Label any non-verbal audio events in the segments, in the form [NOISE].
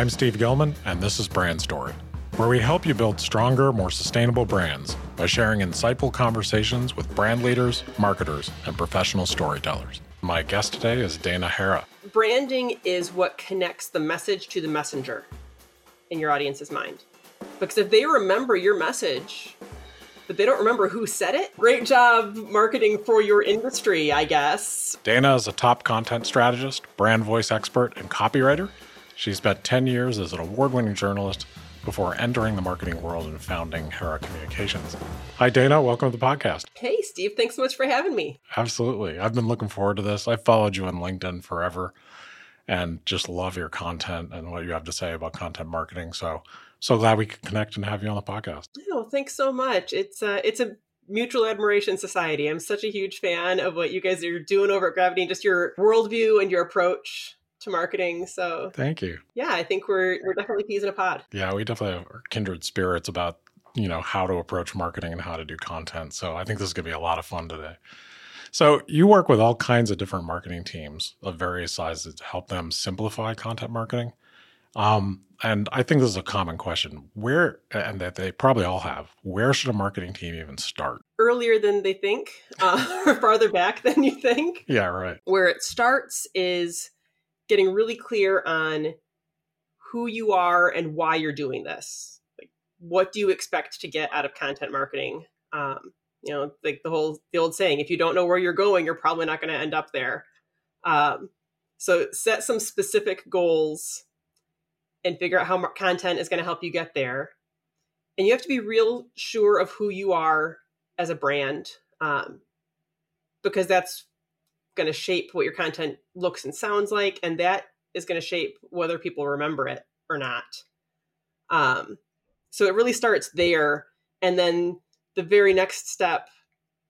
I'm Steve Gilman, and this is Brand Story, where we help you build stronger, more sustainable brands by sharing insightful conversations with brand leaders, marketers, and professional storytellers. My guest today is Dana Herra. Branding is what connects the message to the messenger in your audience's mind. Because if they remember your message, but they don't remember who said it, great job marketing for your industry, I guess. Dana is a top content strategist, brand voice expert, and copywriter. She spent 10 years as an award winning journalist before entering the marketing world and founding Herra Communications. Hi, Dana. Welcome to the podcast. Hey, Steve. Thanks so much for having me. Absolutely. I've been looking forward to this. I've followed you on LinkedIn forever and just love your content and what you have to say about content marketing. So, so glad we could connect and have you on the podcast. Oh, thanks so much. It's uh, it's a mutual admiration society. I'm such a huge fan of what you guys are doing over at Gravity and just your worldview and your approach to marketing. So thank you. Yeah, I think we're we're definitely peas in a pod. Yeah, we definitely have kindred spirits about you know how to approach marketing and how to do content. So I think this is going to be a lot of fun today. So you work with all kinds of different marketing teams of various sizes to help them simplify content marketing. Um, and I think this is a common question. Where, and that they probably all have, where should a marketing team even start? Earlier than they think, uh, or [LAUGHS] farther back than you think. Yeah, right. Where it starts is getting really clear on who you are and why you're doing this. Like, what do you expect to get out of content marketing? Um, you know, like the whole the old saying: if you don't know where you're going, you're probably not going to end up there. Um, so set some specific goals and figure out how content is going to help you get there. And you have to be real sure of who you are as a brand, um, because that's going to shape what your content looks and sounds like, and that is going to shape whether people remember it or not. Um, so it really starts there, and then the very next step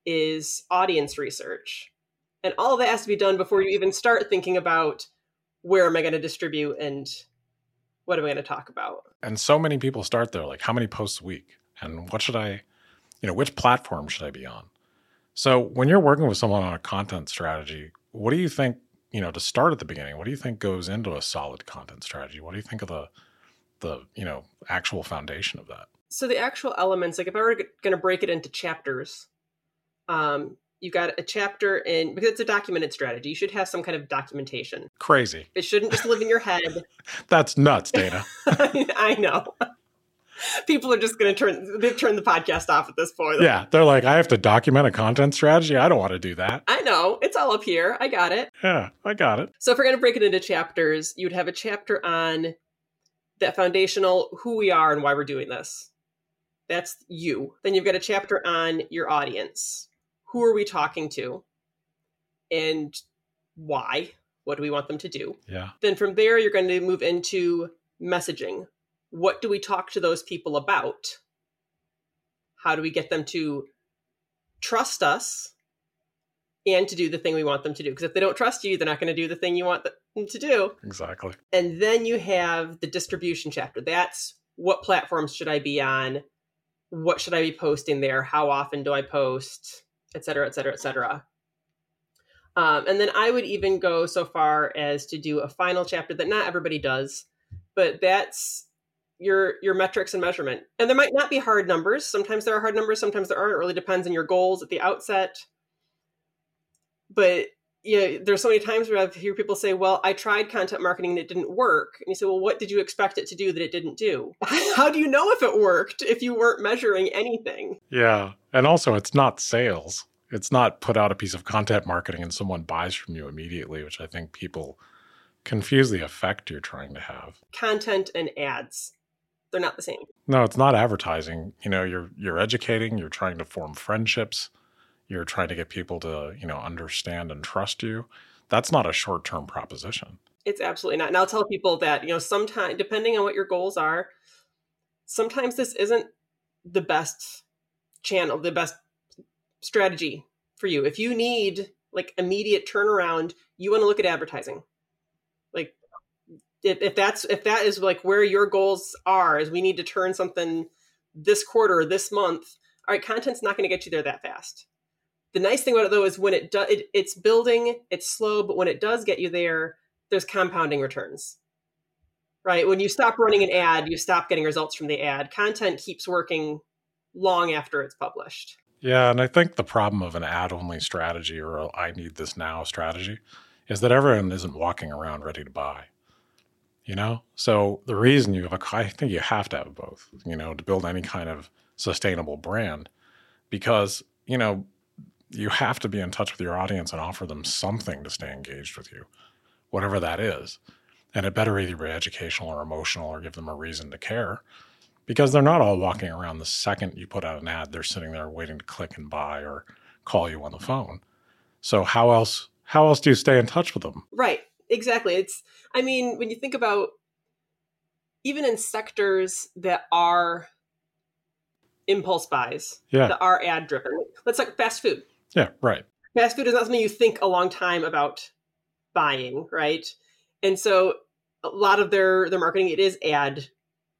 is audience research, and all of that has to be done before you even start thinking about where am I going to distribute and what am I going to talk about. And so many people start there, like how many posts a week, and what should I, you know, which platform should I be on? So when you're working with someone on a content strategy, what do you think, you know, to start at the beginning, what do you think goes into a solid content strategy? What do you think of the the, you know, actual foundation of that? So the actual elements, like if I were going to break it into chapters, um, you got a chapter in because it's a documented strategy. You should have some kind of documentation. Crazy. It shouldn't just live in your head. [LAUGHS] That's nuts, Dana. [LAUGHS] I know [LAUGHS] people are just going to turn they've turned the podcast off at this point. Yeah, they're like, I have to document a content strategy. I don't want to do that. I know it's all up here. I got it. Yeah, I got it. So if we're going to break it into chapters, you'd have a chapter on that foundational who we are and why we're doing this. That's you. Then you've got a chapter on your audience. Who are we talking to? And why? What do we want them to do? Yeah. Then from there, you're going to move into messaging what do we talk to those people about? How do we get them to trust us and to do the thing we want them to do? Because if they don't trust you, they're not going to do the thing you want them to do. Exactly. And then you have the distribution chapter. That's what platforms should I be on? What should I be posting there? How often do I post? Et cetera, et cetera, et cetera. Um, and then I would even go so far as to do a final chapter that not everybody does, but that's your your metrics and measurement. And there might not be hard numbers. Sometimes there are hard numbers, sometimes there aren't. It really depends on your goals at the outset. But yeah, there's so many times where I've hear people say, "Well, I tried content marketing and it didn't work." And you say, "Well, what did you expect it to do that it didn't do?" [LAUGHS] How do you know if it worked if you weren't measuring anything? Yeah, and also it's not sales. It's not put out a piece of content marketing and someone buys from you immediately, which I think people confuse the effect you're trying to have. Content and ads they're not the same. No, it's not advertising. You know, you're you're educating, you're trying to form friendships, you're trying to get people to, you know, understand and trust you. That's not a short-term proposition. It's absolutely not. And I'll tell people that, you know, sometimes depending on what your goals are, sometimes this isn't the best channel, the best strategy for you. If you need like immediate turnaround, you want to look at advertising if, that's if that is like where your goals are is we need to turn something this quarter this month all right content's not going to get you there that fast the nice thing about it though is when it does it, it's building it's slow but when it does get you there there's compounding returns right? When you stop running an ad, you stop getting results from the ad. Content keeps working long after it's published. Yeah, and I think the problem of an ad only strategy or I need this now strategy is that everyone isn't walking around ready to buy. You know? So the reason you have think you have to have both, you know, to build any kind of sustainable brand because, you know, you have to be in touch with your audience and offer them something to stay engaged with you, whatever that is. And it better either be educational or emotional or give them a reason to care because they're not all walking around the second you put out an ad, they're sitting there waiting to click and buy or call you on the phone. So how else how else do you stay in touch with them? Right. Exactly. It's I mean, when you think about even in sectors that are impulse buys, yeah. that are ad driven. Let's like fast food. Yeah, right. Fast food is not something you think a long time about buying, right? And so a lot of their their marketing it is ad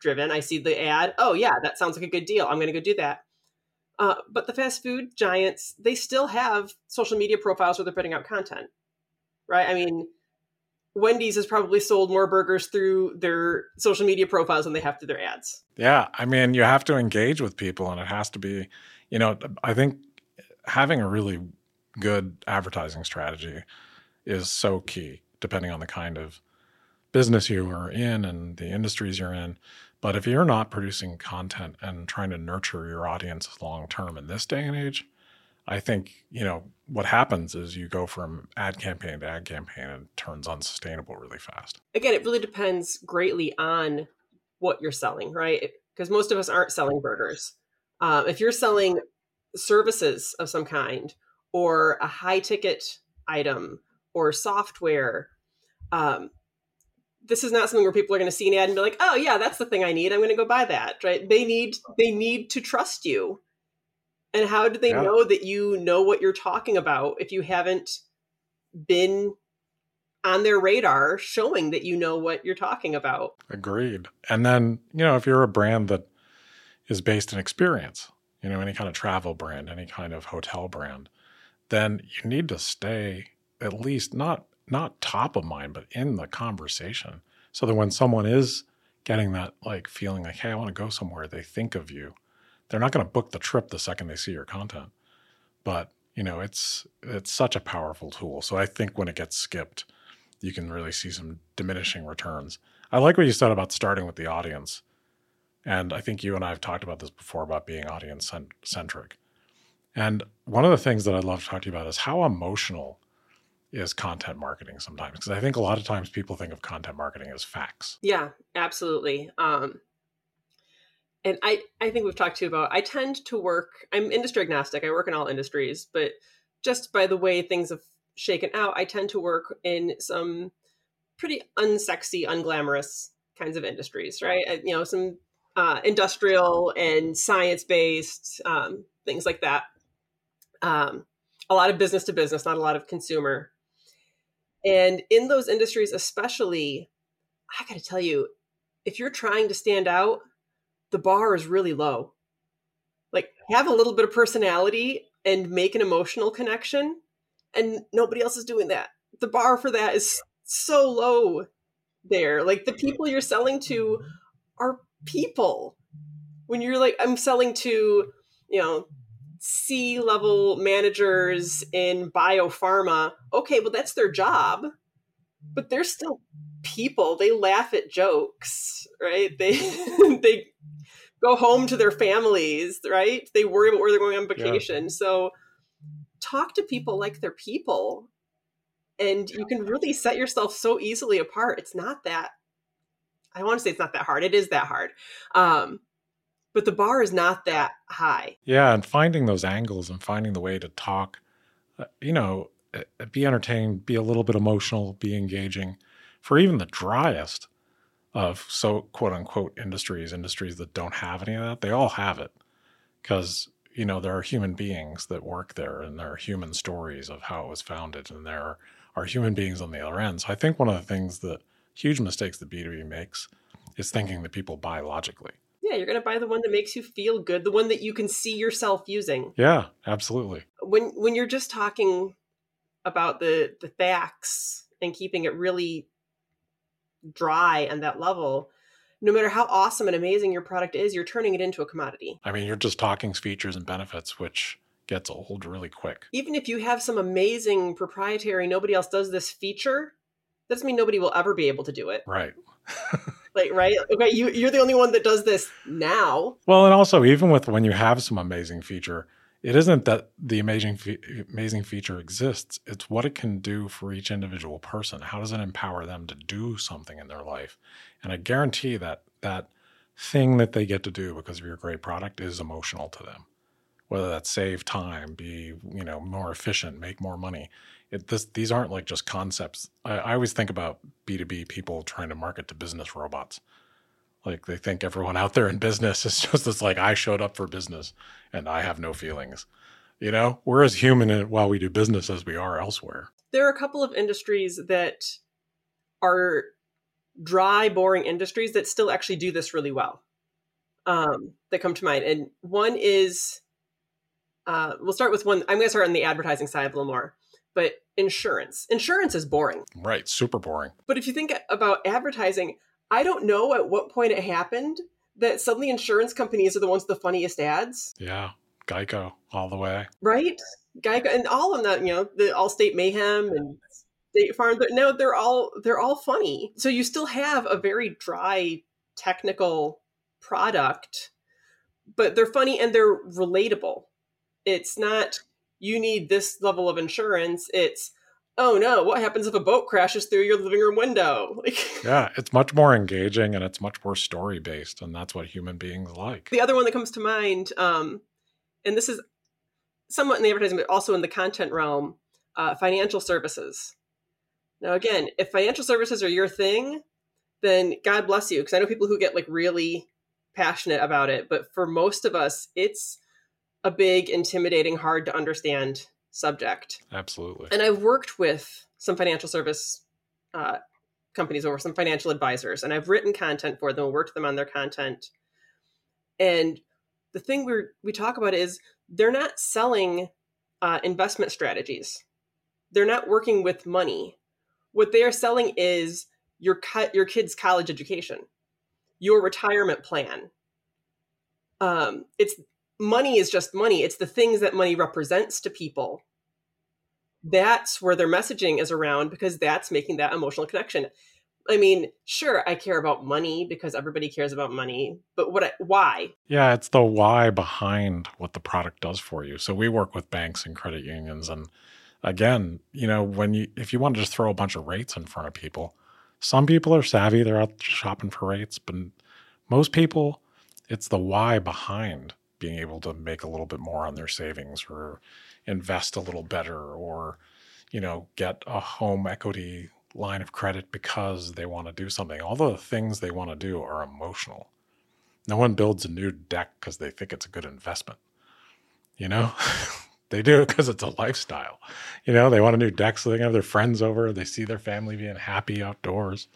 driven. I see the ad. Oh yeah, that sounds like a good deal. I'm going to go do that. Uh, but the fast food giants, they still have social media profiles where they're putting out content, right? I mean, Wendy's has probably sold more burgers through their social media profiles than they have through their ads. Yeah, I mean, you have to engage with people, and it has to be, you know, I think having a really good advertising strategy is so key, depending on the kind of business you are in and the industries you're in. But if you're not producing content and trying to nurture your audience long term in this day and age, I think, you know, what happens is you go from ad campaign to ad campaign and it turns unsustainable really fast. Again, it really depends greatly on what you're selling, right? Because most of us aren't selling burgers. Um, if you're selling services of some kind or a high ticket item or software, um, this is not something where people are going to see an ad and be like, "Oh yeah, that's the thing I need. I'm going to go buy that." Right? They need they need to trust you. And how do they yeah. know that you know what you're talking about if you haven't been on their radar showing that you know what you're talking about? Agreed. And then, you know, if you're a brand that is based in experience, you know, any kind of travel brand, any kind of hotel brand, then you need to stay at least not not top of mind, but in the conversation. So that when someone is getting that like feeling like, hey, I want to go somewhere, they think of you. They're not going to book the trip the second they see your content. But, you know, it's it's such a powerful tool. So I think when it gets skipped, you can really see some diminishing returns. I like what you said about starting with the audience. And I think you and I have talked about this before about being audience centric. And one of the things that I'd love to talk to you about is how emotional is content marketing sometimes because I think a lot of times people think of content marketing as facts. Yeah, absolutely. Um, and I I think we've talked to about I tend to work I'm industry agnostic. I work in all industries, but just by the way things have shaken out, I tend to work in some pretty unsexy, unglamorous kinds of industries, right? Uh, you know, some uh, industrial and science based um, things like that. Um, a lot of business to business, not a lot of consumer and in those industries, especially, I got to tell you, if you're trying to stand out, the bar is really low. Like, have a little bit of personality and make an emotional connection, and nobody else is doing that. The bar for that is so low there. Like, the people you're selling to mm-hmm. are people. When you're like, I'm selling to, you know, C level managers in biopharma, okay, well, that's their job, but they're still people. They laugh at jokes, right? They, [LAUGHS] they go home to their families, right? They worry about where they're going on vacation. Yeah. So talk to people like they're people. And you can really set yourself so easily apart. It's not that, I want to say it's not that hard. It is that hard. Um, but the bar is not that high. Yeah, and finding those angles and finding the way to talk, uh, you know, uh, be entertaining, be a little bit emotional, be engaging for even the driest of so quote unquote industries, industries that don't have any of that, they all have it because you know there are human beings that work there and there are human stories of how it was founded and there are human beings on the other end. So I think one of the things that huge mistakes that B2B makes is thinking that people buy logically. Yeah, you're going to buy the one that makes you feel good, the one that you can see yourself using. Yeah, absolutely. When when you're just talking about the the facts and keeping it really dry on that level, no matter how awesome and amazing your product is, you're turning it into a commodity. I mean, you're just talking features and benefits, which gets old really quick. Even if you have some amazing proprietary, nobody else does this feature, that doesn't mean nobody will ever be able to do it. Right. [LAUGHS] like, right? Okay, you, you're the only one that does this now. Well, and also, even with when you have some amazing feature, it isn't that the amazing fe- amazing feature exists it's what it can do for each individual person. How does it empower them to do something in their life? And i guarantee that that thing that they get to do because of your great product is emotional to them. Whether that's save time be you know more efficient make more money it, this, these aren't like just concepts. I, I always think about b2b people trying to market to business robots like they think everyone out there in business [LAUGHS] is just this like I showed up for business and I have no feelings. You know, we're as human while we do business as we are elsewhere. There are a couple of industries that are dry, boring industries that still actually do this really well. Um, that come to mind, and one is uh, we'll start with one. I'm going to start on the advertising side a little more, but insurance. Insurance is boring, right? Super boring. But if you think about advertising, I don't know at what point it happened that suddenly insurance companies are the ones with the funniest ads. Yeah, Geico all the way. Right? Geico and all of that, you know, the Allstate Mayhem and State Farm. No, they're all they're all funny. So you still have a very dry technical product, but they're funny and they're relatable. It's not you need this level of insurance. It's oh no, what happens if a boat crashes through your living room window? [LAUGHS] Like, yeah, it's much more engaging and it's much more story based, and that's what human beings like. The other one that comes to mind, um, and this is somewhat in the advertising, but also in the content realm, uh, financial services. Now, again, if financial services are your thing, then God bless you, because I know people who get like really passionate about it, but for most of us, it's a big, intimidating, hard to understand subject. Absolutely. And I've worked with some financial service uh, companies or some financial advisors, and I've written content for them, worked with them on their content. And the thing we we talk about is they're not selling uh, investment strategies. They're not working with money. What they are selling is your cut your kid's college education, your retirement plan. Um, it's money is just money. It's the things that money represents to people. That's where their messaging is around because that's making that emotional connection. I mean, sure, I care about money because everybody cares about money, but what I, why? Yeah, it's the why behind what the product does for you. So we work with banks and credit unions and again, you know, when you if you want to just throw a bunch of rates in front of people, some people are savvy, they're out shopping for rates, but most people it's the why behind being able to make a little bit more on their savings or invest a little better or you know get a home equity line of credit because they want to do something. All the things they want to do are emotional. No one builds a new deck because they think it's a good investment you know? [LAUGHS] They do it because it's a lifestyle. You know they want a new deck so they can have their friends over they see their family being happy outdoors.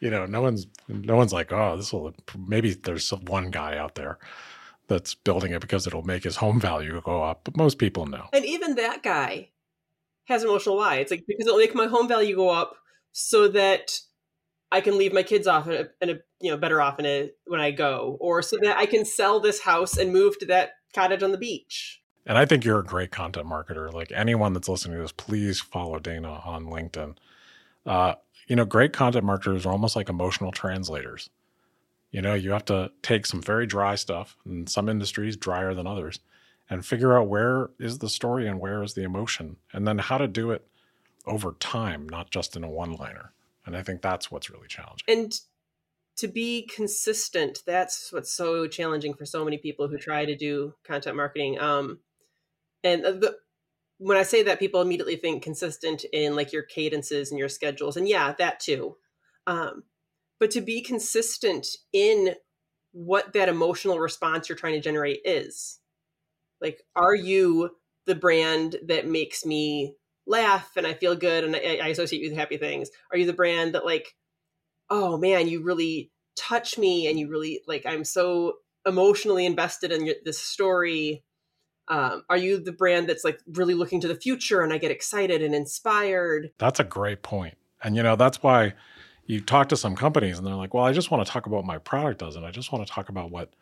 You know no one's no one's like oh this will maybe there's one guy out there that's building it because it'll make his home value go up. But most people know. And even that guy has emotional why. It's like because it'll make my home value go up so that I can leave my kids off in a, in a you know better off in a when I go, or so that I can sell this house and move to that cottage on the beach. And I think you're a great content marketer. Like anyone that's listening to this, please follow Dana on LinkedIn. Uh, you know, great content marketers are almost like emotional translators. You know, you have to take some very dry stuff, and some industries drier than others, and figure out where is the story and where is the emotion, and then how to do it over time, not just in a one liner. And I think that's what's really challenging. And to be consistent, that's what's so challenging for so many people who try to do content marketing. Um, and the, when I say that, people immediately think consistent in like your cadences and your schedules, and yeah, that too. Um, but to be consistent in what that emotional response you're trying to generate is. Like, are you the brand that makes me laugh and I feel good and I, I associate you with happy things? Are you the brand that, like, oh man, you really touch me and you really, like, I'm so emotionally invested in this story? Um, are you the brand that's like really looking to the future and I get excited and inspired? That's a great point. And, you know, that's why you talk to some companies and they're like, well, I just want to talk about my product does. And I just want to talk about what,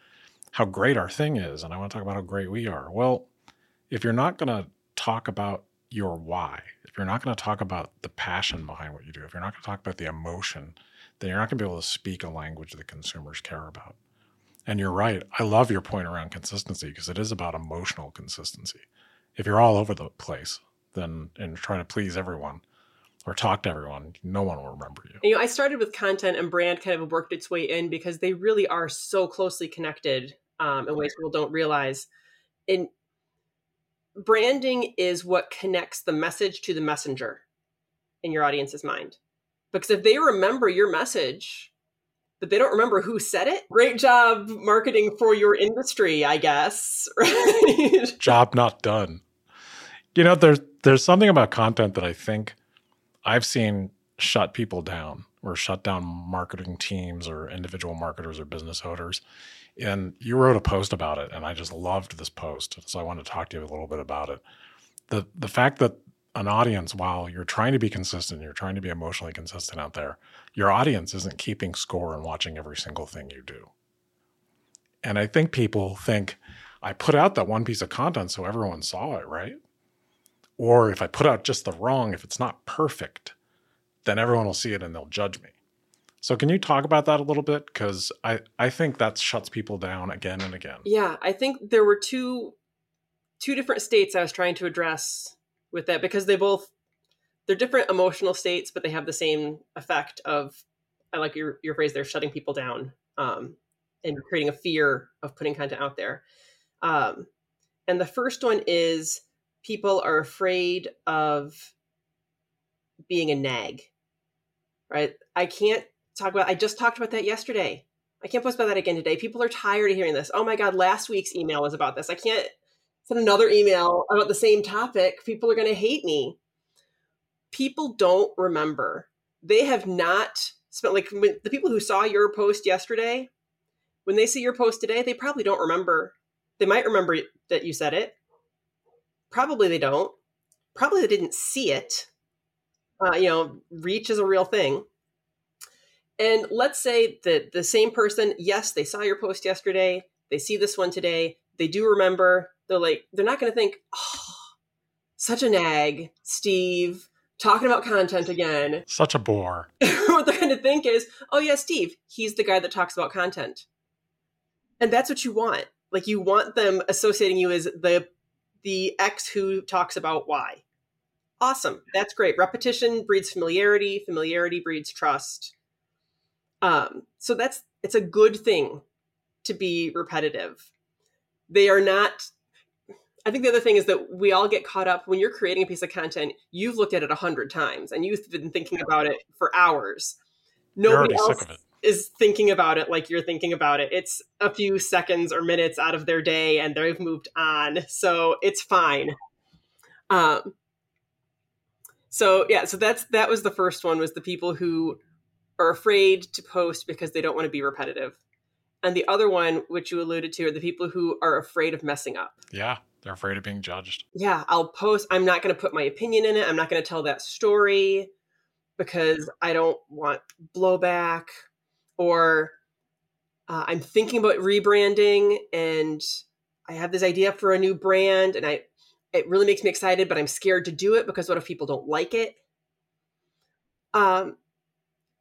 how great our thing is. And I want to talk about how great we are. Well, if you're not going to talk about your why, if you're not going to talk about the passion behind what you do, if you're not going to talk about the emotion, then you're not going to be able to speak a language that consumers care about. And you're right. I love your point around consistency because it is about emotional consistency. If you're all over the place, then and trying to please everyone, or talk to everyone, no one will remember you. You know, I started with content and brand kind of worked its way in because they really are so closely connected um, in ways people don't realize. And branding is what connects the message to the messenger in your audience's mind. Because if they remember your message, but they don't remember who said it, great job marketing for your industry, I guess. [LAUGHS] Right? Job not done. You know, there's there's something about content that I think I've seen shut people down or shut down marketing teams or individual marketers or business owners. And you wrote a post about it, and I just loved this post. So I want to talk to you a little bit about it. The the fact that an audience, while you're trying to be consistent, you're trying to be emotionally consistent out there, your audience isn't keeping score and watching every single thing you do. And I think people think I put out that one piece of content so everyone saw it, right? Or if I put out just the wrong, if it's not perfect, then everyone will see it and they'll judge me. So can you talk about that a little bit? Because I, I think that shuts people down again and again. Yeah, I think there were two two different states I was trying to address with that because they both they're different emotional states, but they have the same effect of I like your your phrase they're shutting people down um, and creating a fear of putting content out there. Um, and the first one is people are afraid of being a nag, right? I can't talk about, I just talked about that yesterday. I can't post about that again today. People are tired of hearing this. Oh my God, last week's email was about this. I can't send another email about the same topic. People are going to hate me. People don't remember. They have not spent, like the people who saw your post yesterday, when they see your post today, they probably don't remember. They might remember that you said it, Probably they don't. Probably they didn't see it. Uh, you know, reach is a real thing. And let's say that the same person, yes, they saw your post yesterday, they see this one today, they do remember, they're like, they're not going to think, oh, such a nag, Steve, talking about content again. [LAUGHS] Such a bore. what they're going to think is, oh, yeah, Steve, he's the guy that talks about content. And that's what you want. Like, you want them associating you as the the X who talks about Y. Awesome. That's great. Repetition breeds familiarity, familiarity breeds trust. Um, so that's it's a good thing to be repetitive. They are not I think the other thing is that we all get caught up when you're creating a piece of content, you've looked at it a hundred times and you've been thinking about it for hours. Nobody else is thinking about it like you're thinking about it. It's a few seconds or minutes out of their day and they've moved on. So it's fine. Um so yeah, so that's that was the first one was the people who are afraid to post because they don't want to be repetitive. And the other one, which you alluded to, are the people who are afraid of messing up. Yeah, they're afraid of being judged. Yeah, I'll post. I'm not going to put my opinion in it. I'm not going to tell that story because I don't want blowback or uh, I'm thinking about rebranding and I have this idea for a new brand and I it really makes me excited, but I'm scared to do it because what if people don't like it? Um,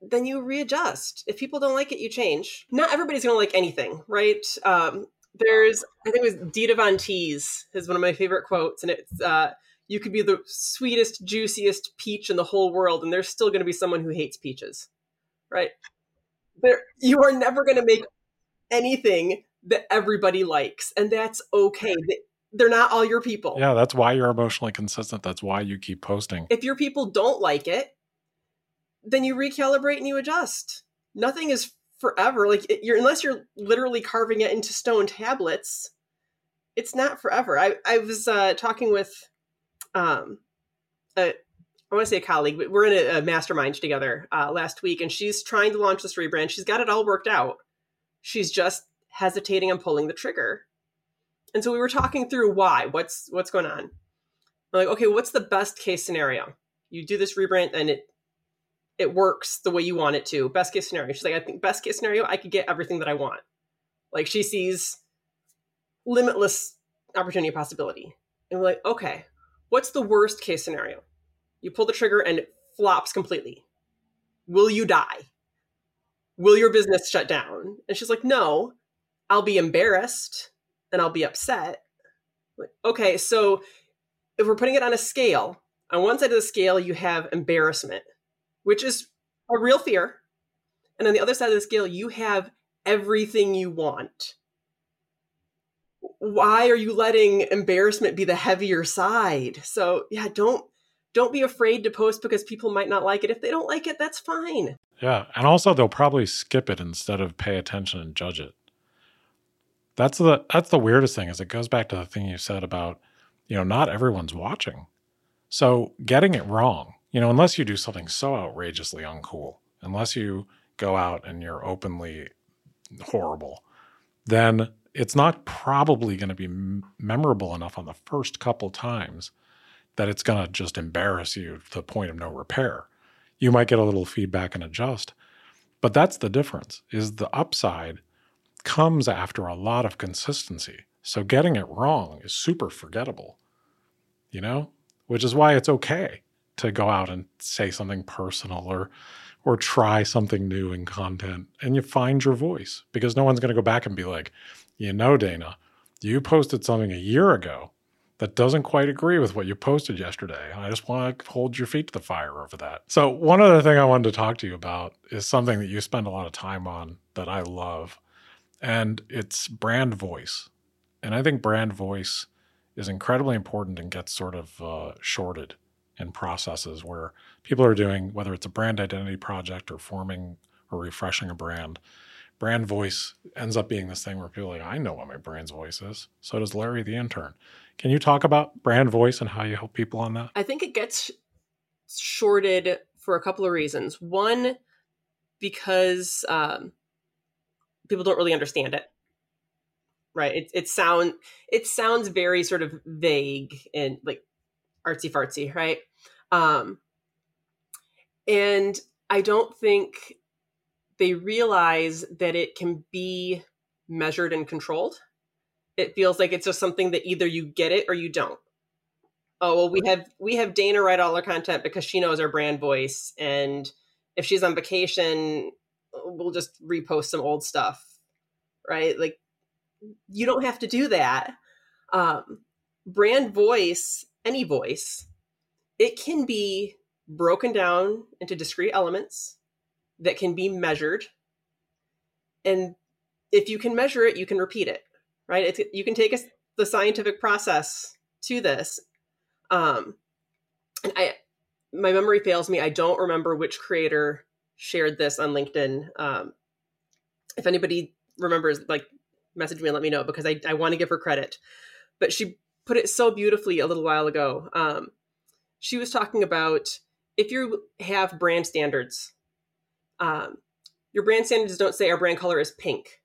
then you readjust. If people don't like it, you change. Not everybody's going to like anything, right? Um, there's, I think it was Dita Von Teese is one of my favorite quotes, and it's, uh, you could be the sweetest, juiciest peach in the whole world, and there's still going to be someone who hates peaches, right? There you are never going to make anything that everybody likes and that's okay. They're not all your people. Yeah that's why you're emotionally consistent. That's why you keep posting. If your people don't like it then you recalibrate and you adjust. Nothing is forever. Like you're unless you're literally carving it into stone tablets it's not forever. I, I was uh, talking with um, a, I want to say a colleague, but we're in a, a mastermind together uh, last week, and she's trying to launch this rebrand. She's got it all worked out. She's just hesitating and pulling the trigger. And so we were talking through why, what's what's going on. I'm like, okay, what's the best case scenario? You do this rebrand, and it it works the way you want it to. Best case scenario. She's like, I think best case scenario, I could get everything that I want. Like she sees limitless opportunity possibility. And we're like, okay, what's the worst case scenario? You pull the trigger and it flops completely. Will you die? Will your business shut down? And she's like, no, I'll be embarrassed and I'll be upset. Like, okay, so if we're putting it on a scale, on one side of the scale, you have embarrassment, which is a real fear. And on the other side of the scale, you have everything you want. Why are you letting embarrassment be the heavier side? So, yeah, don't don't be afraid to post because people might not like it. If they don't like it, that's fine. Yeah, and also they'll probably skip it instead of pay attention and judge it. That's the that's the weirdest thing is it goes back to the thing you said about, you know, not everyone's watching. So getting it wrong, you know, unless you do something so outrageously uncool, unless you go out and you're openly horrible, then it's not probably going to be memorable enough on the first couple times that it's going to just embarrass you to the point of no repair. You might get a little feedback and adjust. But that's the difference is the upside comes after a lot of consistency. So getting it wrong is super forgettable. You know? which is why it's okay to go out and say something personal or or try something new in content and you find your voice because no one's going to go back and be like, "You know, Dana, you posted something a year ago that doesn't quite agree with what you posted yesterday. I just want to hold your feet to the fire over that. So, one other thing I wanted to talk to you about is something that you spend a lot of time on that I love, and it's brand voice. And I think brand voice is incredibly important and gets sort of uh, shorted in processes where people are doing, whether it's a brand identity project or forming or refreshing a brand. Brand voice ends up being this thing where people are like, I know what my brand's voice is. So does Larry the intern. Can you talk about brand voice and how you help people on that? I think it gets shorted for a couple of reasons. One, because um, people don't really understand it right it, it sound it sounds very sort of vague and like artsy fartsy right um and i don't think they realize that it can be measured and controlled. It feels like it's just something that either you get it or you don't. Oh well we have we have dana write all our content because she knows our brand voice and if she's on vacation we'll just repost some old stuff right? Like you don't have to do that. Um, brand voice, any voice, it can be broken down into discrete elements that can be measured. And if you can measure it, you can repeat it, right? It's, you can take a, the scientific process to this. Um, and I, my memory fails me. I don't remember which creator shared this on LinkedIn. Um, if anybody remembers, like message me and let me know because I, I want to give her credit. But she put it so beautifully a little while ago. Um, she was talking about if you have brand standards, um, your brand standards don't say our brand color is pink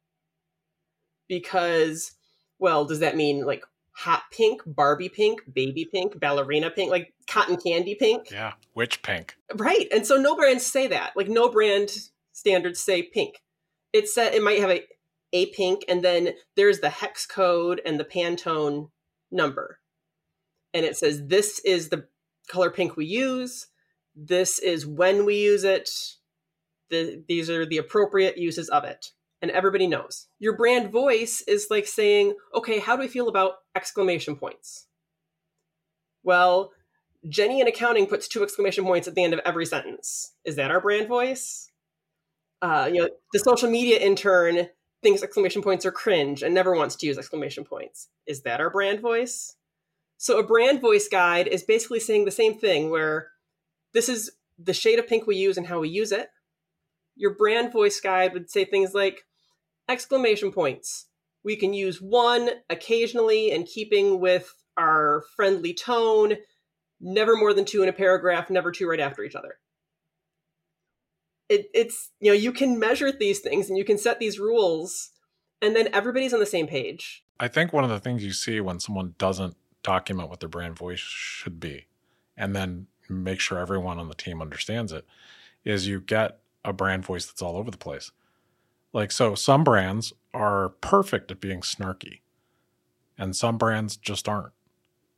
because, well, does that mean like hot pink, Barbie pink, baby pink, ballerina pink, like cotton candy pink? Yeah, which pink? Right. And so no brands say that. Like no brand standards say pink. It said it might have a a pink, and then there's the hex code and the Pantone number. And it says this is the color pink we use. This is when we use it. The, these are the appropriate uses of it. And everybody knows. Your brand voice is like saying, okay, how do we feel about exclamation points? Well, Jenny in accounting puts two exclamation points at the end of every sentence. Is that our brand voice? Uh, you know, the social media intern thinks exclamation points are cringe and never wants to use exclamation points. Is that our brand voice? So a brand voice guide is basically saying the same thing where this is the shade of pink we use and how we use it. Your brand voice guide would say things like exclamation points. We can use one occasionally in keeping with our friendly tone, never more than two in a paragraph, never two right after each other it, it's you know you can measure these things and you can set these rules and then everybody's on the same page i think one of the things you see when someone doesn't document what their brand voice should be and then make sure everyone on the team understands it is you get a brand voice that's all over the place. Like, so some brands are perfect at being snarky, and some brands just aren't.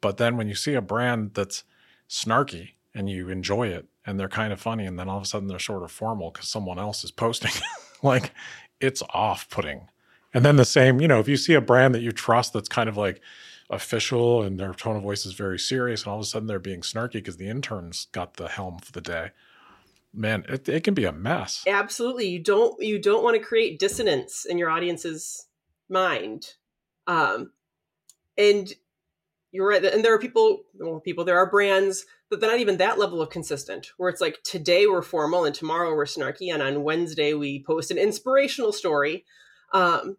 But then when you see a brand that's snarky and you enjoy it and they're kind of funny, and then all of a sudden they're sort of formal because someone else is posting, [LAUGHS] like it's off putting. And then the same, you know, if you see a brand that you trust that's kind of like official and their tone of voice is very serious, and all of a sudden they're being snarky because the interns got the helm for the day man it, it can be a mess. Absolutely. You don't you don't want to create dissonance in your audience's mind. Um and you're right and there are people well people there are brands that they're not even that level of consistent where it's like today we're formal and tomorrow we're snarky and on wednesday we post an inspirational story. Um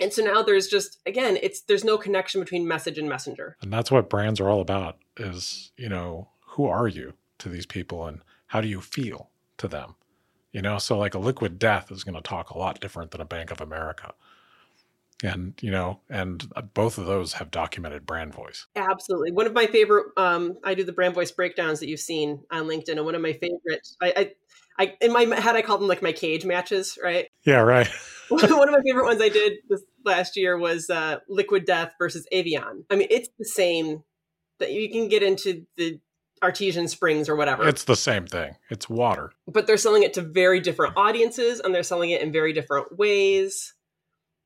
and so now there's just again it's there's no connection between message and messenger. And that's what brands are all about is you know who are you to these people and how do you feel to them? You know, so like a liquid death is going to talk a lot different than a Bank of America. And, you know, and uh, both of those have documented brand voice. Absolutely. One of my favorite, um, I do the brand voice breakdowns that you've seen on LinkedIn. And one of my favorite, I, I, I in my head, I call them like my cage matches, right? Yeah, right. [LAUGHS] [LAUGHS] one of my favorite ones I did this last year was uh, Liquid Death versus Evian. I mean, it's the same that you can get into the artesian springs or whatever. It's the same thing. It's water. But they're selling it to very different audiences and they're selling it in very different ways.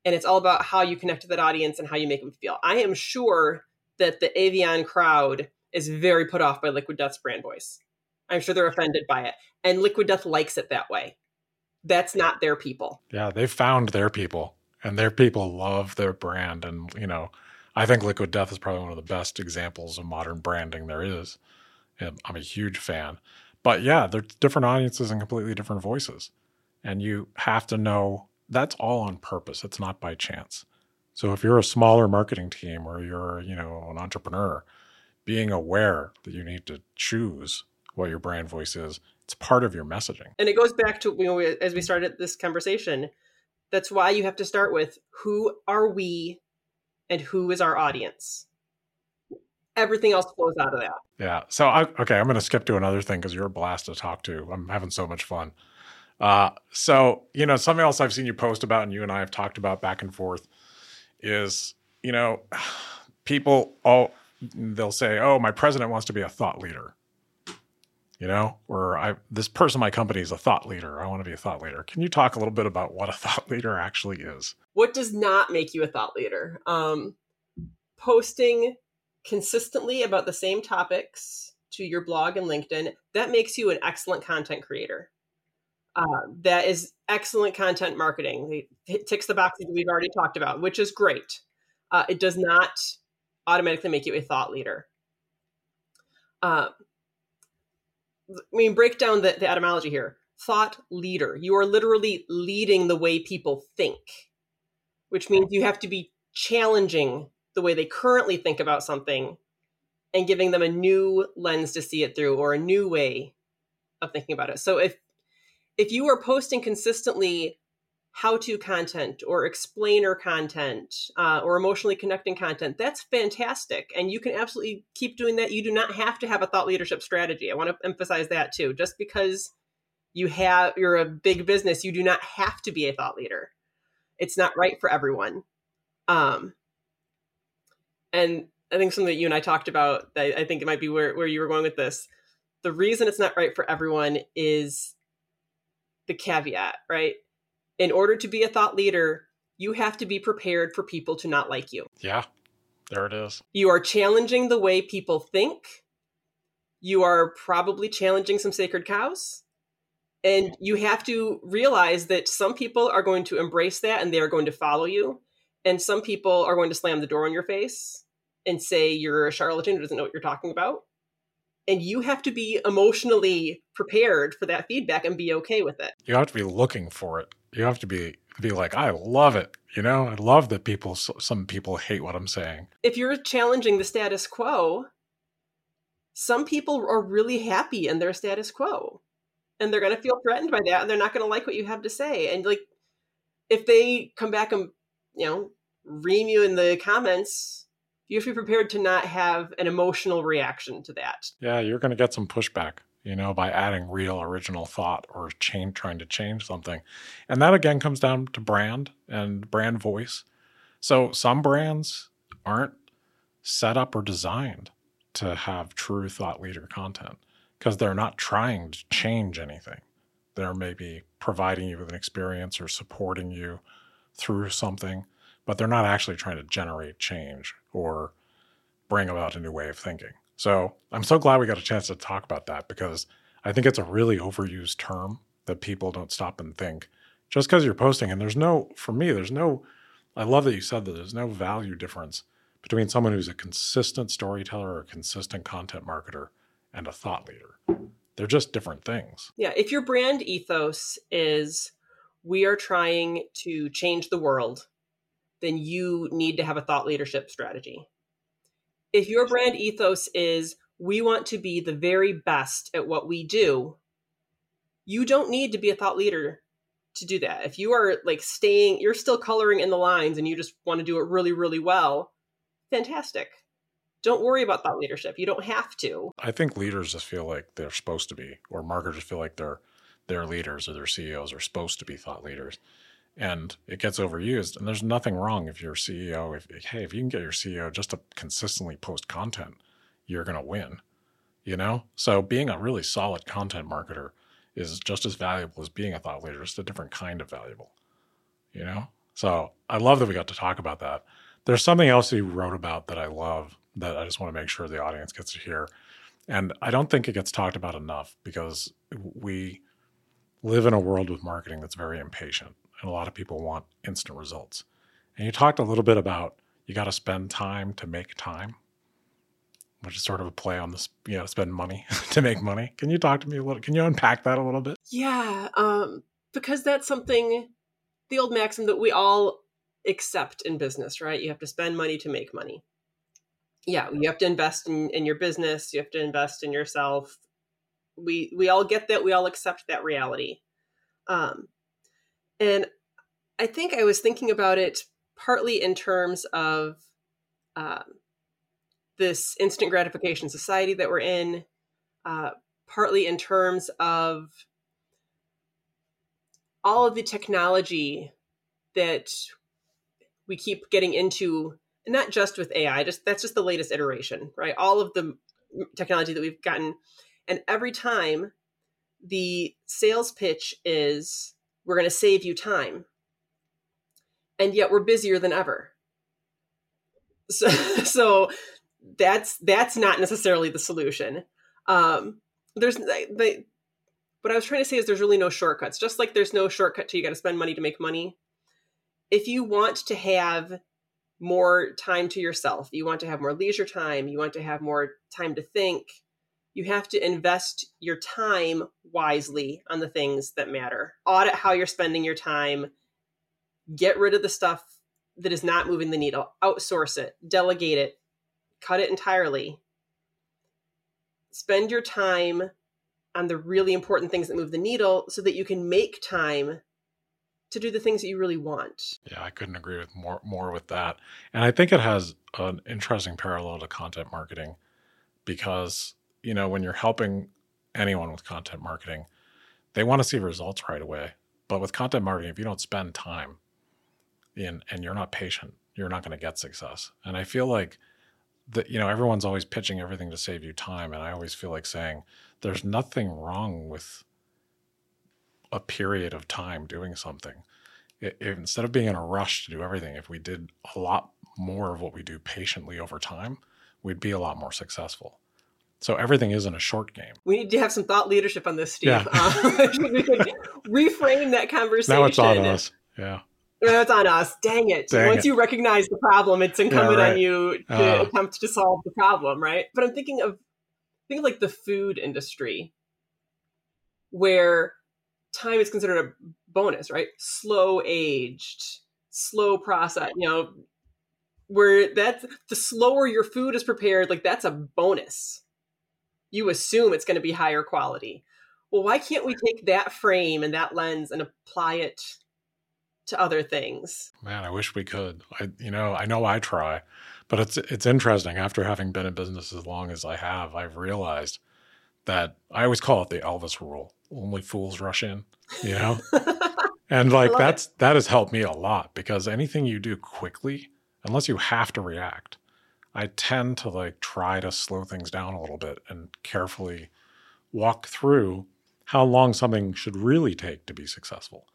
And it's all about how you connect to that audience and how you make them feel. I am sure that the Evian crowd is very put off by Liquid Death's brand voice. I'm sure they're offended by it. And Liquid Death likes it that way. That's not their people. Yeah, they found their people and their people love their brand. And, you know, I think Liquid Death is probably one of the best examples of modern branding there is. I'm a huge fan. But yeah, they're different audiences and completely different voices. And you have to know that's all on purpose. It's not by chance. So if you're a smaller marketing team or you're, you know, an entrepreneur, being aware that you need to choose what your brand voice is, it's part of your messaging. And it goes back to, you know, as we started this conversation, that's why you have to start with who are we and who is our audience? Everything else flows out of that. Yeah. So I okay, I'm going to skip to another thing because you're a blast to talk to. I'm having so much fun. Uh, so you know, something else I've seen you post about, and you and I have talked about back and forth, is you know, [SIGHS] people all they'll say, "Oh, my president wants to be a thought leader." You know, or I this person, my company is a thought leader. I want to be a thought leader. Can you talk a little bit about what a [LAUGHS] thought leader actually is? What does not make you a thought leader? Um, posting consistently about the same topics to your blog and LinkedIn, that makes you an excellent content creator. Uh, that is excellent content marketing. It ticks the boxes we've already talked about, which is great. Uh, it does not automatically make you a thought leader. Uh, I mean, break down the, the etymology here. Thought leader. You are literally leading the way people think, which means you have to be challenging the way they currently think about something and giving them a new lens to see it through or a new way of thinking about it. So if if you are posting consistently how to content or explainer content uh, or emotionally connecting content, that's fantastic. And you can absolutely keep doing that. You do not have to have a thought leadership strategy. I want to emphasize that too. Just because you have you're a big business, you do not have to be a thought leader. It's not right for everyone. Um, and I think something that you and I talked about, that I think it might be where, where you were going with this. The reason it's not right for everyone is the caveat, right? In order to be a thought leader, you have to be prepared for people to not like you. Yeah, there it is. You are challenging the way people think. You are probably challenging some sacred cows. And you have to realize that some people are going to embrace that and they are going to follow you. And some people are going to slam the door in your face and say you're a charlatan who doesn't know what you're talking about. And you have to be emotionally prepared for that feedback and be okay with it. You have to be looking for it. You have to be be like, I love it. You know, I love that people. Some people hate what I'm saying. If you're challenging the status quo, some people are really happy in their status quo, and they're going to feel threatened by that, and they're not going to like what you have to say. And like, if they come back and you know ream you in the comments you have to be prepared to not have an emotional reaction to that. Yeah, you're going to get some pushback. you know, by adding real original thought or change, trying to change something. And that again comes down to brand and brand voice. So some brands aren't set up or designed to have true thought leader content because they're not trying to change anything. They're maybe providing you with an experience or supporting you through something, but they're not actually trying to generate change or bring about a new way of thinking. So I'm so glad we got a chance to talk about that because I think it's a really overused term that people don't stop and think just because you're posting. And there's no, for me, there's no, I love that you said that there's no value difference between someone who's a consistent storyteller or a consistent content marketer and a thought leader. They're just different things. Yeah. If your brand ethos is we are trying to change the world, then you need to have a thought leadership strategy. If your brand ethos is we want to be the very best at what we do, you don't need to be a thought leader to do that. If you are like staying, you're still coloring in the lines and you just want to do it really, really well, fantastic. Don't worry about thought leadership. You don't have to. I think leaders just feel like they're supposed to be, or marketers feel like they're their leaders or their CEOs are supposed to be thought leaders. And it gets overused. And there's nothing wrong if your CEO, if hey, if you can get your CEO just to consistently post content, you're gonna win. You know? So being a really solid content marketer is just as valuable as being a thought leader, just a different kind of valuable. You know? So I love that we got to talk about that. There's something else you wrote about that I love that I just want to make sure the audience gets to hear. And I don't think it gets talked about enough because we live in a world with marketing that's very impatient and a lot of people want instant results. And you talked a little bit about you got to spend time to make time, which is sort of a play on this, you know, spend money [LAUGHS] to make money. Can you talk to me a little? Can you unpack that a little bit? Yeah, um, because that's something, the old maxim that we all accept in business, right? You have to spend money to make money. Yeah, you have to invest in, in your business. You have to invest in yourself. We we all get that. We all accept that reality. Um, and I think I was thinking about it partly in terms of uh, this instant gratification society that we're in, uh, partly in terms of all of the technology that we keep getting into and not just with ai just that's just the latest iteration right? All of the technology that we've gotten. And every time the sales pitch is we're going to save you time. And yet we're busier than ever. So, [LAUGHS] so that's that's not necessarily the solution. Um there's the what i was trying to say is there's really no shortcuts. Just like there's no shortcut to you got to spend money to make money. If you want to have more time to yourself, you want to have more leisure time, you want to have more time to think, you have to invest your time wisely on the things that matter. Audit how you're spending your time. Get rid of the stuff that is not moving the needle. Outsource it, delegate it, cut it entirely. Spend your time on the really important things that move the needle so that you can make time to do the things that you really want. Yeah, I couldn't agree with more more with that. And I think it has an interesting parallel to content marketing because, you know, when you're helping anyone with content marketing, they want to see results right away. But with content marketing, if you don't spend time in and you're not patient, you're not going to get success. And I feel like that you know everyone's always pitching everything to save you time and I always feel like saying there's nothing wrong with a period of time doing something. It, it, instead of being in a rush to do everything, if we did a lot more of what we do patiently over time, we'd be a lot more successful. So everything isn't a short game. We need to have some thought leadership on this, Steve. Yeah. Uh, [LAUGHS] we could reframe that conversation. Now it's on us. Yeah. No, it's on us. Dang it. Dang Once it. you recognize the problem, it's incumbent yeah, right. on you to uh, attempt to solve the problem, right? But I'm thinking of think of like the food industry where time is considered a bonus, right? Slow aged, slow process, you know, where that's the slower your food is prepared, like that's a bonus. You assume it's going to be higher quality. Well, why can't we take that frame and that lens and apply it to other things? Man, I wish we could. I you know, I know I try, but it's it's interesting after having been in business as long as I have, I've realized that I always call it the Elvis rule. Only fools rush in, you know? [LAUGHS] and like that's it. that has helped me a lot because anything you do quickly, unless you have to react, I tend to like try to slow things down a little bit and carefully walk through how long something should really take to be successful.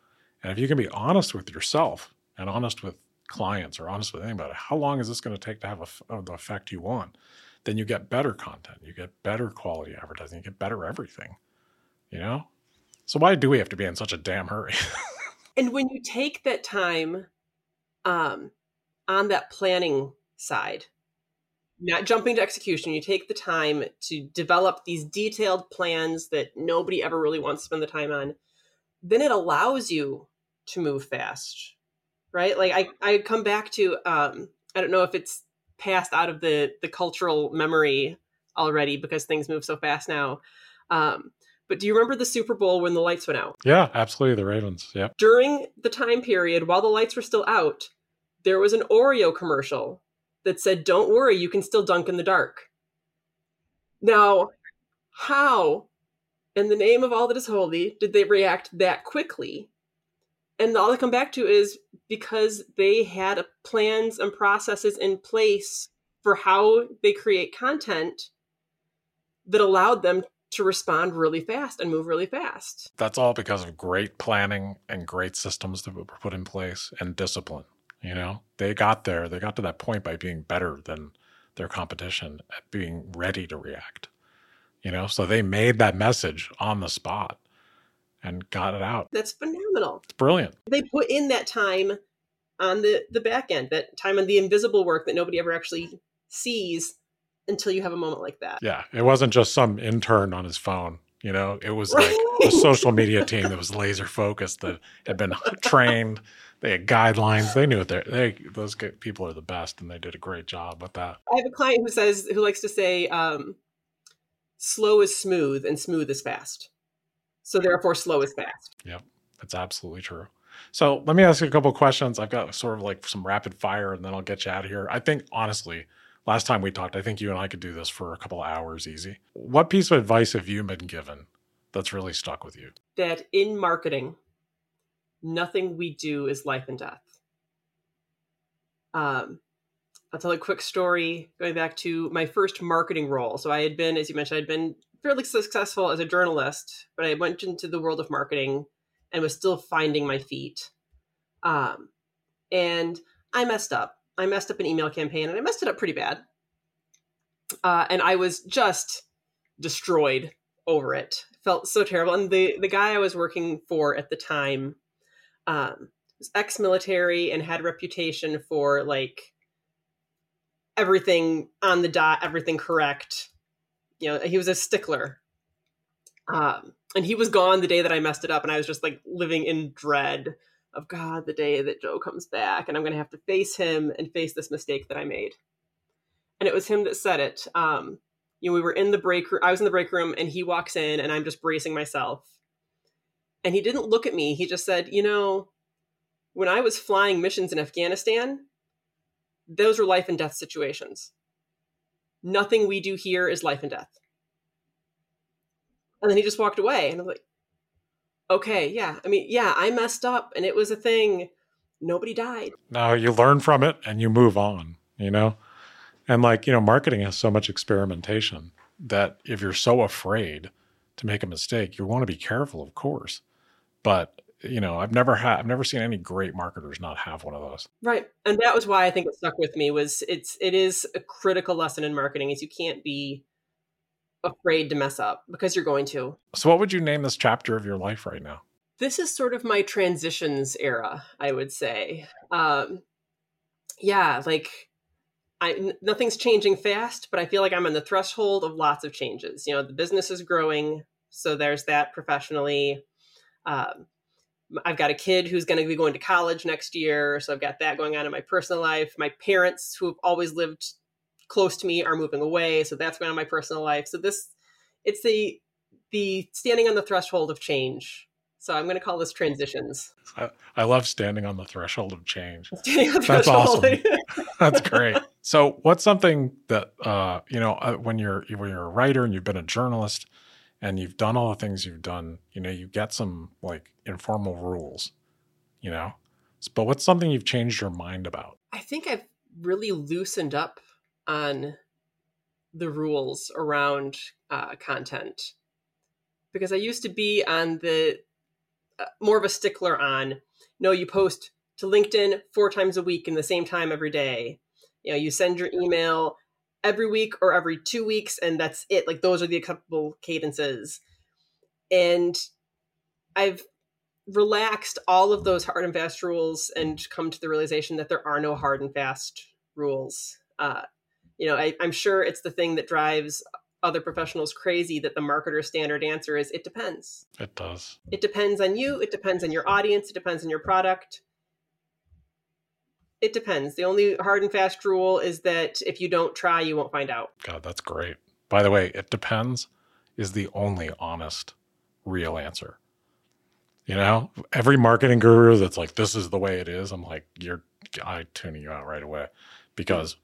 And if you can be honest with yourself and honest with clients or honest with anybody, how long is this going to take to have a, the effect you want? Then you get better content, you get better quality advertising, you get better everything. You know? So why do we have to be in such a damn hurry? [LAUGHS] and when you take that time um, on that planning side, not jumping to execution, you take the time to develop these detailed plans that nobody ever really wants to spend the time on, then it allows you to move fast. Right? Like I, I come back to um, I don't know if it's passed out of the the cultural memory already because things move so fast now. Um, but do you remember the Super Bowl when the lights went out? Yeah, absolutely. The Ravens. Yeah. During the time period while the lights were still out, there was an Oreo commercial that said, Don't worry, you can still dunk in the dark. Now, how, in the name of all that is holy, did they react that quickly? And all I come back to is because they had plans and processes in place for how they create content that allowed them to respond really fast and move really fast. That's all because of great planning and great systems that were put in place and discipline. You know, they got there, they got to that point by being better than their competition at being ready to react. You know, so they made that message on the spot and got it out. That's phenomenal. It's brilliant. They put in that time on the the back end, that time on the invisible work that nobody ever actually sees until you have a moment like that. Yeah, it wasn't just some intern on his phone. You know, it was like a [LAUGHS] social media team that was laser focused that had been trained. They had guidelines. They knew what they're, they those people are the best, and they did a great job with that. I have a client who says who likes to say, um, "Slow is smooth, and smooth is fast." So therefore, slow is fast. Yep, that's absolutely true. So let me ask you a couple questions. I've got sort of like some rapid fire, and then I'll get you out of here. I think honestly, last time we talked, I think you and I could do this for a couple hours easy. What piece of advice have you been given that's really stuck with you? That in marketing, nothing we do is life and death. Um, I'll tell a quick story going back to my first marketing role. So I had been, as you mentioned, I'd been fairly successful as a journalist, but I went into the world of marketing and was still finding my feet. Um, and I messed up. I messed up an email campaign and I messed it up pretty bad. Uh, and I was just destroyed over it. Felt so terrible. And the, the guy I was working for at the time um, was ex military and had reputation for like everything on the dot, everything correct. You know, he was a stickler. Um, and he was gone the day that I messed it up, and I was just like living in dread of God, the day that Joe comes back, and I'm going to have to face him and face this mistake that I made. And it was him that said it. Um, you know, we were in the break room. I was in the break room, and he walks in, and I'm just bracing myself. And he didn't look at me. He just said, "You know, when I was flying missions in Afghanistan, those were life and death situations. Nothing we do here is life and death." And then he just walked away. And I'm like, okay, yeah. I mean, yeah, I messed up and it was a thing. Nobody died. No, you learn from it and you move on, you know? And like, you know, marketing has so much experimentation that if you're so afraid to make a mistake, you want to be careful, of course. But you know, I've never had, I've never seen any great marketers not have one of those. Right, and that was why I think it stuck with me. Was it's it is a critical lesson in marketing is you can't be afraid to mess up because you're going to. So, what would you name this chapter of your life right now? This is sort of my transitions era, I would say. Um, yeah, like I, nothing's changing fast, but I feel like I'm on the threshold of lots of changes. You know, the business is growing, so there's that professionally. Um, I've got a kid who's going to be going to college next year, so I've got that going on in my personal life. My parents, who have always lived close to me are moving away so that's going on my personal life so this it's the the standing on the threshold of change so i'm going to call this transitions i, I love standing on the threshold of change [LAUGHS] that's threshold. awesome [LAUGHS] that's great so what's something that uh, you know uh, when you're when you're a writer and you've been a journalist and you've done all the things you've done, you know, you get some like informal rules, you know. But what's something you've changed your mind about? I think I've really loosened up on the rules around uh, content because I used to be on the uh, more of a stickler on no, you post to LinkedIn four times a week in the same time every day. You know, you send your email every week or every two weeks, and that's it. Like those are the acceptable cadences. And I've relaxed all of those hard and fast rules and come to the realization that there are no hard and fast rules. Uh, you know, I, I'm sure it's the thing that drives other professionals crazy that the marketer standard answer is it depends. It does. It depends on you, it depends on your audience, it depends on your product. It depends. The only hard and fast rule is that if you don't try, you won't find out. God, that's great. By the way, it depends is the only honest, real answer. You know, every marketing guru that's like, this is the way it is, I'm like, you're, I tuning you out right away because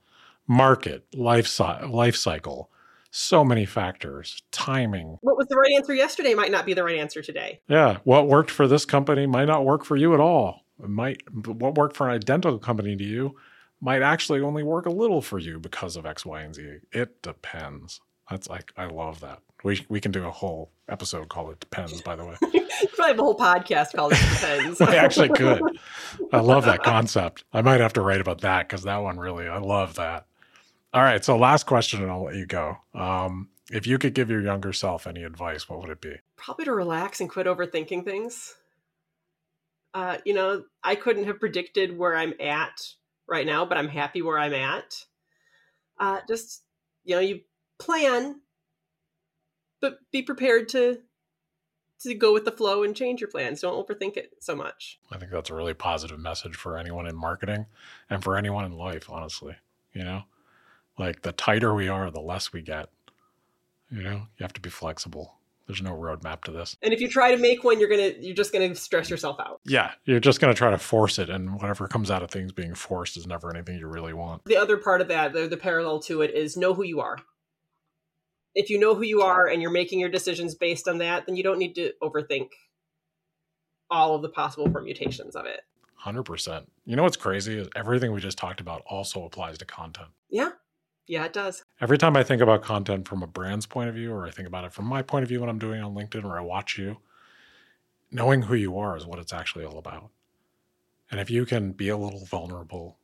market, life, life cycle, so many factors, timing. What was the right answer yesterday might not be the right answer today. Yeah. What worked for this company might not work for you at all. It might what worked for an identical company to you might actually only work a little for you because of X, Y, and Z. It depends. That's like I love that. We we can do a whole episode called "It Depends." By the way, [LAUGHS] you probably have a whole podcast called "It Depends." [LAUGHS] I actually could. I love that concept. I might have to write about that because that one really, I love that. All right. So, last question, and I'll let you go. Um, if you could give your younger self any advice, what would it be? Probably to relax and quit overthinking things. Uh, you know, I couldn't have predicted where I'm at right now, but I'm happy where I'm at. Uh, just, you know, you plan, but be prepared to to go with the flow and change your plans. Don't overthink it so much. I think that's a really positive message for anyone in marketing and for anyone in life, honestly. You know, like the tighter we are, the less we get. You know, you have to be flexible. There's no roadmap to this. And if you try to make one, you're gonna you're just gonna stress yourself out. Yeah, you're just gonna try to force it, and whatever comes out of things being forced is never anything you really want. The other part of that, the, the parallel to it, is know who you are. If you know who you are and you're making your decisions based on that, then you don't need to overthink all of the possible permutations of it. 100%. You know what's crazy is everything we just talked about also applies to content. Yeah. Yeah, it does. Every time I think about content from a brand's point of view, or I think about it from my point of view when I'm doing on LinkedIn, or I watch you, knowing who you are is what it's actually all about. And if you can be a little vulnerable,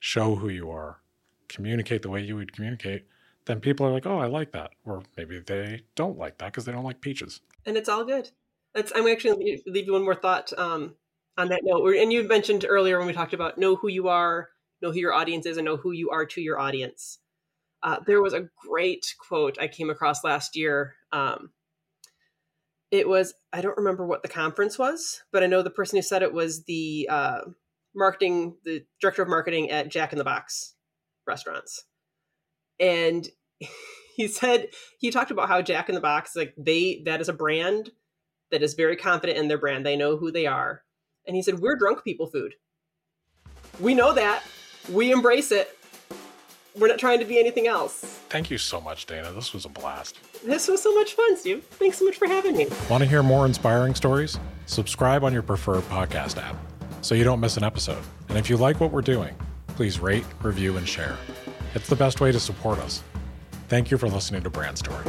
show who you are, communicate the way you would communicate, then people are like, oh, I like that. Or maybe they don't like that because they don't like peaches. And it's all good. That's, I'm actually leave you one more thought um, on that note. And you mentioned earlier when we talked about know who you are, know who your audience is, and know who you are to your audience. Uh, there was a great quote I came across last year. Um, it was I don't remember what the conference was, but I know the person who said it was the uh, marketing, the director of marketing at Jack in the Box restaurants, and [LAUGHS] he said he talked about how Jack in the Box like they that is a brand that is very confident in their brand. They know who they are, and he said we're drunk people food. We know that. We embrace it we're not trying to be anything else. Thank you so much, Dana. This was a blast. This was so much fun, Steve. Thanks so much for having me. Want to hear more inspiring stories? Subscribe on your preferred podcast app so you don't miss an episode. And if you like what we're doing, please rate, review, and share. It's the best way to support us. Thank you for listening to Brand Story.